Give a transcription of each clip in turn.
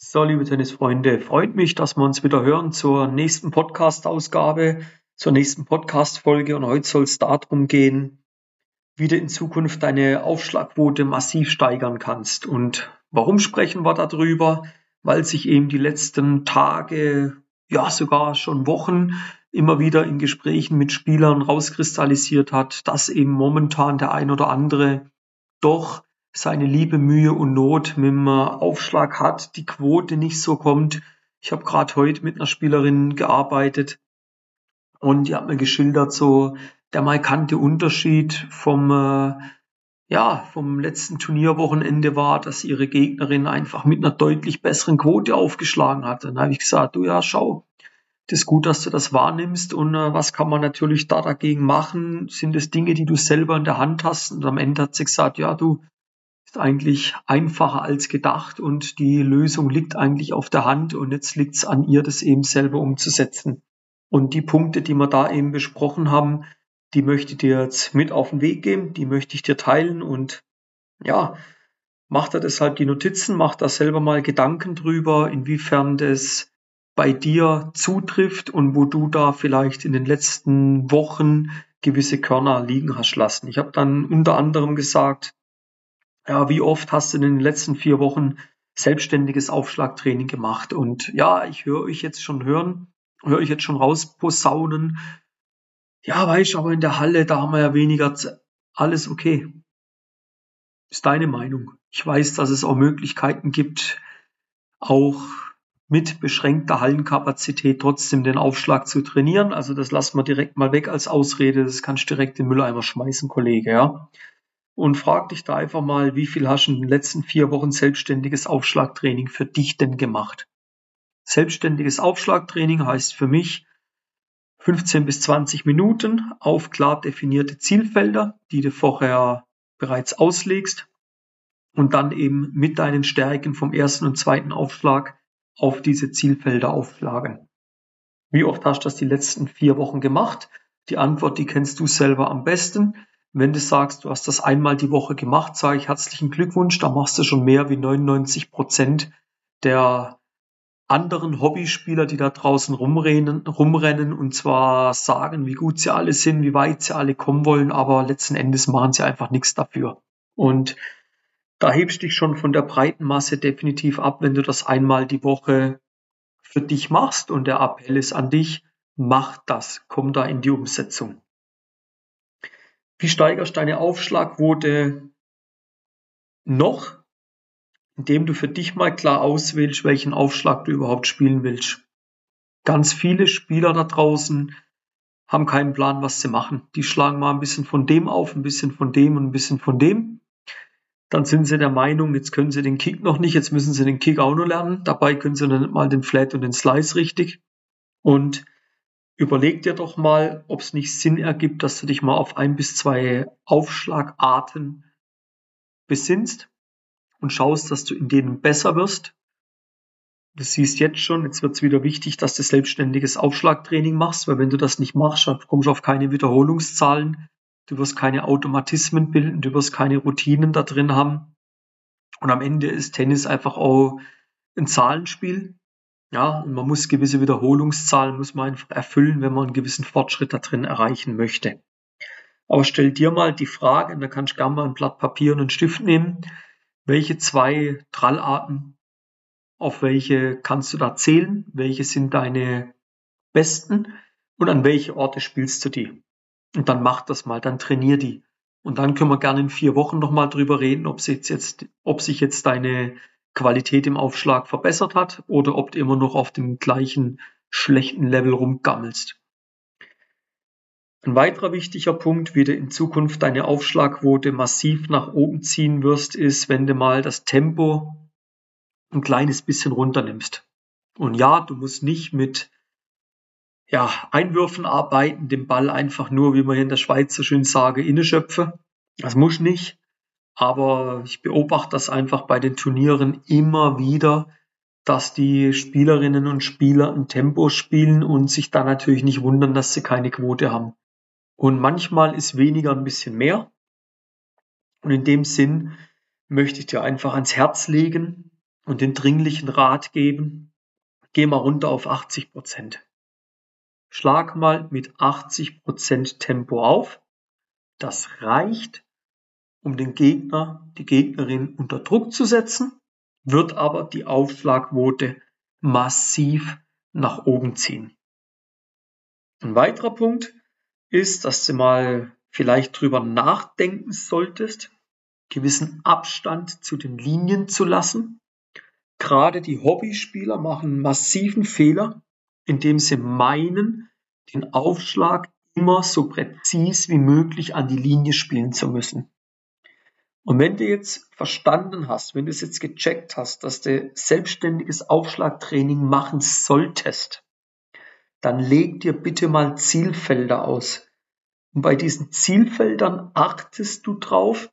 So, liebe Tennisfreunde, freut mich, dass wir uns wieder hören zur nächsten Podcast-Ausgabe, zur nächsten Podcast-Folge. Und heute soll es darum gehen, wie du in Zukunft deine Aufschlagquote massiv steigern kannst. Und warum sprechen wir darüber? Weil sich eben die letzten Tage, ja sogar schon Wochen immer wieder in Gesprächen mit Spielern rauskristallisiert hat, dass eben momentan der ein oder andere doch seine Liebe, Mühe und Not mit dem Aufschlag hat, die Quote nicht so kommt. Ich habe gerade heute mit einer Spielerin gearbeitet und die hat mir geschildert, so der markante Unterschied vom, äh, ja, vom letzten Turnierwochenende war, dass ihre Gegnerin einfach mit einer deutlich besseren Quote aufgeschlagen hat. Dann habe ich gesagt, du ja, schau, das ist gut, dass du das wahrnimmst und äh, was kann man natürlich da dagegen machen? Sind es Dinge, die du selber in der Hand hast? Und am Ende hat sie gesagt, ja, du, ist eigentlich einfacher als gedacht und die Lösung liegt eigentlich auf der Hand und jetzt liegt es an ihr, das eben selber umzusetzen. Und die Punkte, die wir da eben besprochen haben, die möchte ich dir jetzt mit auf den Weg geben, die möchte ich dir teilen und ja, mach da deshalb die Notizen, mach da selber mal Gedanken drüber, inwiefern das bei dir zutrifft und wo du da vielleicht in den letzten Wochen gewisse Körner liegen hast lassen. Ich habe dann unter anderem gesagt, ja, wie oft hast du in den letzten vier Wochen selbstständiges Aufschlagtraining gemacht? Und ja, ich höre euch jetzt schon hören, höre ich jetzt schon rausposaunen. Ja, weißt du, aber in der Halle, da haben wir ja weniger, alles okay. Ist deine Meinung. Ich weiß, dass es auch Möglichkeiten gibt, auch mit beschränkter Hallenkapazität trotzdem den Aufschlag zu trainieren. Also das lassen wir direkt mal weg als Ausrede. Das kannst du direkt in den Mülleimer schmeißen, Kollege, ja und frag dich da einfach mal, wie viel hast du in den letzten vier Wochen selbstständiges Aufschlagtraining für dich denn gemacht? Selbstständiges Aufschlagtraining heißt für mich 15 bis 20 Minuten auf klar definierte Zielfelder, die du vorher bereits auslegst und dann eben mit deinen Stärken vom ersten und zweiten Aufschlag auf diese Zielfelder aufschlagen. Wie oft hast du das die letzten vier Wochen gemacht? Die Antwort, die kennst du selber am besten. Wenn du sagst, du hast das einmal die Woche gemacht, sage ich herzlichen Glückwunsch, da machst du schon mehr wie 99 Prozent der anderen Hobbyspieler, die da draußen rumrennen, rumrennen und zwar sagen, wie gut sie alle sind, wie weit sie alle kommen wollen, aber letzten Endes machen sie einfach nichts dafür. Und da hebst du dich schon von der breiten Masse definitiv ab, wenn du das einmal die Woche für dich machst und der Appell ist an dich, mach das, komm da in die Umsetzung. Wie steigerst du deine Aufschlagquote noch? Indem du für dich mal klar auswählst, welchen Aufschlag du überhaupt spielen willst. Ganz viele Spieler da draußen haben keinen Plan, was sie machen. Die schlagen mal ein bisschen von dem auf, ein bisschen von dem und ein bisschen von dem. Dann sind sie der Meinung, jetzt können sie den Kick noch nicht, jetzt müssen sie den Kick auch noch lernen. Dabei können sie dann mal den Flat und den Slice richtig. Und Überleg dir doch mal, ob es nicht Sinn ergibt, dass du dich mal auf ein bis zwei Aufschlagarten besinnst und schaust, dass du in denen besser wirst. Du siehst jetzt schon, jetzt wird es wieder wichtig, dass du selbstständiges Aufschlagtraining machst, weil wenn du das nicht machst, kommst du auf keine Wiederholungszahlen, du wirst keine Automatismen bilden, du wirst keine Routinen da drin haben. Und am Ende ist Tennis einfach auch ein Zahlenspiel. Ja, und man muss gewisse Wiederholungszahlen muss man einfach erfüllen, wenn man einen gewissen Fortschritt da drin erreichen möchte. Aber stell dir mal die Frage, und da kannst du gerne mal ein Blatt Papier und einen Stift nehmen, welche zwei Trallarten, auf welche kannst du da zählen, welche sind deine besten und an welche Orte spielst du die. Und dann mach das mal, dann trainier die. Und dann können wir gerne in vier Wochen nochmal drüber reden, ob sich jetzt, ob sich jetzt deine Qualität im Aufschlag verbessert hat oder ob du immer noch auf dem gleichen schlechten Level rumgammelst. Ein weiterer wichtiger Punkt, wie du in Zukunft deine Aufschlagquote massiv nach oben ziehen wirst, ist, wenn du mal das Tempo ein kleines bisschen runternimmst. Und ja, du musst nicht mit ja, Einwürfen arbeiten, den Ball einfach nur, wie man hier in der Schweiz so schön sage, inneschöpfe. Das muss nicht. Aber ich beobachte das einfach bei den Turnieren immer wieder, dass die Spielerinnen und Spieler ein Tempo spielen und sich dann natürlich nicht wundern, dass sie keine Quote haben. Und manchmal ist weniger ein bisschen mehr. Und in dem Sinn möchte ich dir einfach ans Herz legen, und den dringlichen Rat geben, geh mal runter auf 80 Prozent. Schlag mal mit 80 Prozent Tempo auf. Das reicht, um den Gegner, die Gegnerin unter Druck zu setzen, wird aber die Aufschlagquote massiv nach oben ziehen. Ein weiterer Punkt ist, dass du mal vielleicht drüber nachdenken solltest, gewissen Abstand zu den Linien zu lassen. Gerade die Hobbyspieler machen einen massiven Fehler, indem sie meinen, den Aufschlag immer so präzis wie möglich an die Linie spielen zu müssen. Und wenn du jetzt verstanden hast, wenn du es jetzt gecheckt hast, dass du selbstständiges Aufschlagtraining machen solltest, dann leg dir bitte mal Zielfelder aus. Und bei diesen Zielfeldern achtest du drauf,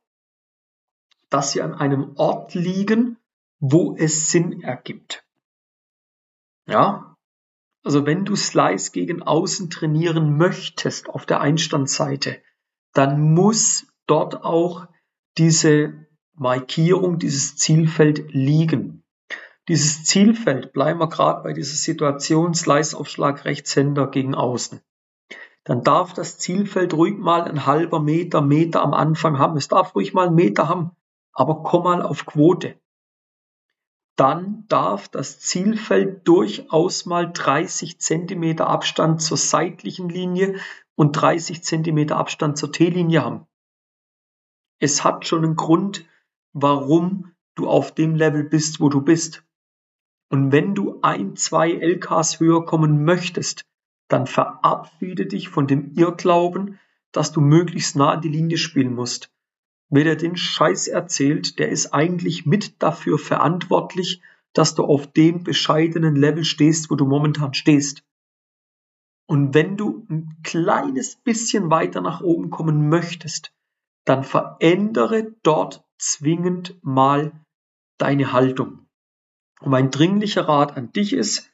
dass sie an einem Ort liegen, wo es Sinn ergibt. Ja, also wenn du Slice gegen Außen trainieren möchtest auf der Einstandseite, dann muss dort auch diese Markierung, dieses Zielfeld liegen. Dieses Zielfeld, bleiben wir gerade bei dieser Situation, Slice-Aufschlag Rechtshänder gegen Außen. Dann darf das Zielfeld ruhig mal ein halber Meter, Meter am Anfang haben. Es darf ruhig mal einen Meter haben, aber komm mal auf Quote. Dann darf das Zielfeld durchaus mal 30 Zentimeter Abstand zur seitlichen Linie und 30 Zentimeter Abstand zur T-Linie haben. Es hat schon einen Grund, warum du auf dem Level bist, wo du bist. Und wenn du ein, zwei LKs höher kommen möchtest, dann verabschiede dich von dem Irrglauben, dass du möglichst nah an die Linie spielen musst. Wer dir den Scheiß erzählt, der ist eigentlich mit dafür verantwortlich, dass du auf dem bescheidenen Level stehst, wo du momentan stehst. Und wenn du ein kleines bisschen weiter nach oben kommen möchtest, dann verändere dort zwingend mal deine Haltung. Und mein dringlicher Rat an dich ist,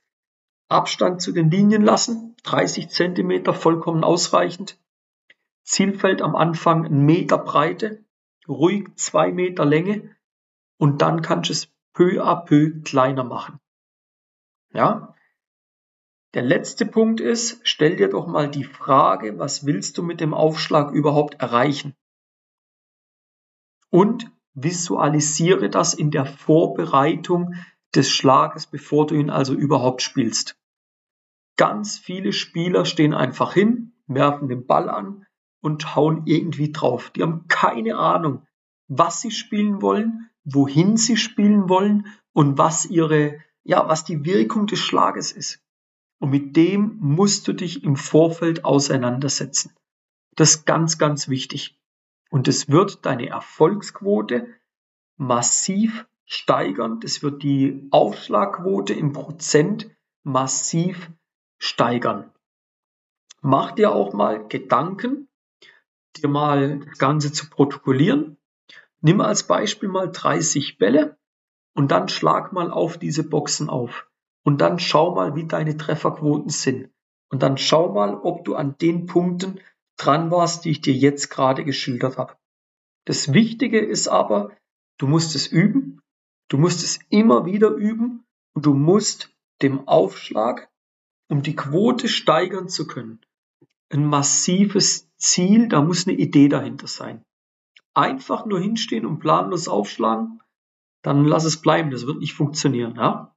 Abstand zu den Linien lassen, 30 Zentimeter vollkommen ausreichend. Zielfeld am Anfang ein Meter Breite, ruhig zwei Meter Länge und dann kannst du es peu à peu kleiner machen. Ja? Der letzte Punkt ist, stell dir doch mal die Frage, was willst du mit dem Aufschlag überhaupt erreichen? Und visualisiere das in der Vorbereitung des Schlages, bevor du ihn also überhaupt spielst. Ganz viele Spieler stehen einfach hin, werfen den Ball an und hauen irgendwie drauf. Die haben keine Ahnung, was sie spielen wollen, wohin sie spielen wollen und was ihre, ja, was die Wirkung des Schlages ist. Und mit dem musst du dich im Vorfeld auseinandersetzen. Das ist ganz, ganz wichtig. Und es wird deine Erfolgsquote massiv steigern. Das wird die Aufschlagquote im Prozent massiv steigern. Mach dir auch mal Gedanken, dir mal das Ganze zu protokollieren. Nimm als Beispiel mal 30 Bälle und dann schlag mal auf diese Boxen auf. Und dann schau mal, wie deine Trefferquoten sind. Und dann schau mal, ob du an den Punkten dran warst, die ich dir jetzt gerade geschildert habe. Das Wichtige ist aber, du musst es üben, du musst es immer wieder üben und du musst dem Aufschlag um die Quote steigern zu können, ein massives Ziel, da muss eine Idee dahinter sein. Einfach nur hinstehen und planlos aufschlagen, dann lass es bleiben, das wird nicht funktionieren, ja?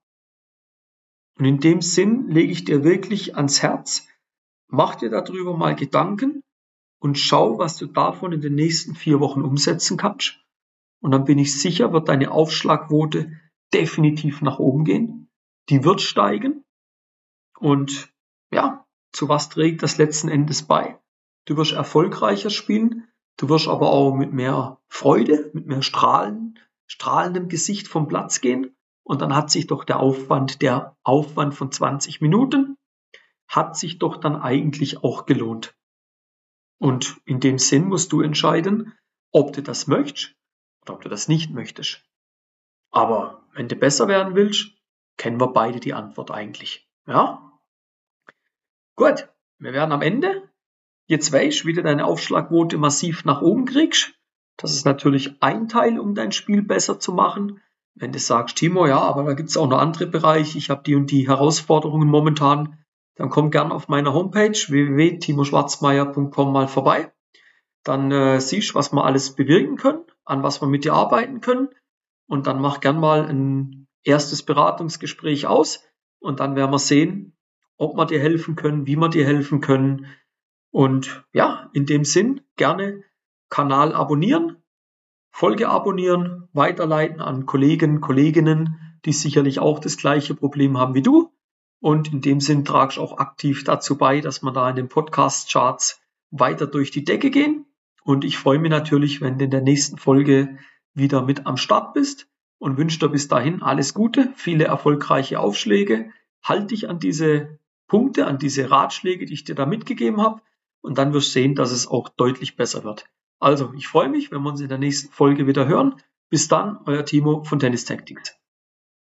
Und in dem Sinn lege ich dir wirklich ans Herz, mach dir darüber mal Gedanken und schau, was du davon in den nächsten vier Wochen umsetzen kannst. Und dann bin ich sicher, wird deine Aufschlagquote definitiv nach oben gehen. Die wird steigen. Und ja, zu was trägt das letzten Endes bei? Du wirst erfolgreicher spielen, du wirst aber auch mit mehr Freude, mit mehr Strahlen, strahlendem Gesicht vom Platz gehen. Und dann hat sich doch der Aufwand, der Aufwand von 20 Minuten, hat sich doch dann eigentlich auch gelohnt. Und in dem Sinn musst du entscheiden, ob du das möchtest oder ob du das nicht möchtest. Aber wenn du besser werden willst, kennen wir beide die Antwort eigentlich. Ja? Gut, wir werden am Ende. Jetzt weißt, wie du deine Aufschlagquote massiv nach oben kriegst. Das ist natürlich ein Teil, um dein Spiel besser zu machen. Wenn du sagst, Timo, ja, aber da gibt es auch noch andere Bereiche, ich habe die und die Herausforderungen momentan, dann komm gern auf meiner Homepage www.timoschwarzmeier.com mal vorbei. Dann äh, siehst, was wir alles bewirken können, an was wir mit dir arbeiten können. Und dann mach gern mal ein erstes Beratungsgespräch aus. Und dann werden wir sehen, ob wir dir helfen können, wie wir dir helfen können. Und ja, in dem Sinn gerne Kanal abonnieren, Folge abonnieren, weiterleiten an Kollegen, Kolleginnen, die sicherlich auch das gleiche Problem haben wie du. Und in dem Sinn tragst du auch aktiv dazu bei, dass wir da in den Podcast-Charts weiter durch die Decke gehen. Und ich freue mich natürlich, wenn du in der nächsten Folge wieder mit am Start bist und wünsche dir bis dahin alles Gute, viele erfolgreiche Aufschläge. Halt dich an diese Punkte, an diese Ratschläge, die ich dir da mitgegeben habe. Und dann wirst du sehen, dass es auch deutlich besser wird. Also, ich freue mich, wenn wir uns in der nächsten Folge wieder hören. Bis dann, euer Timo von Tennis Tactics.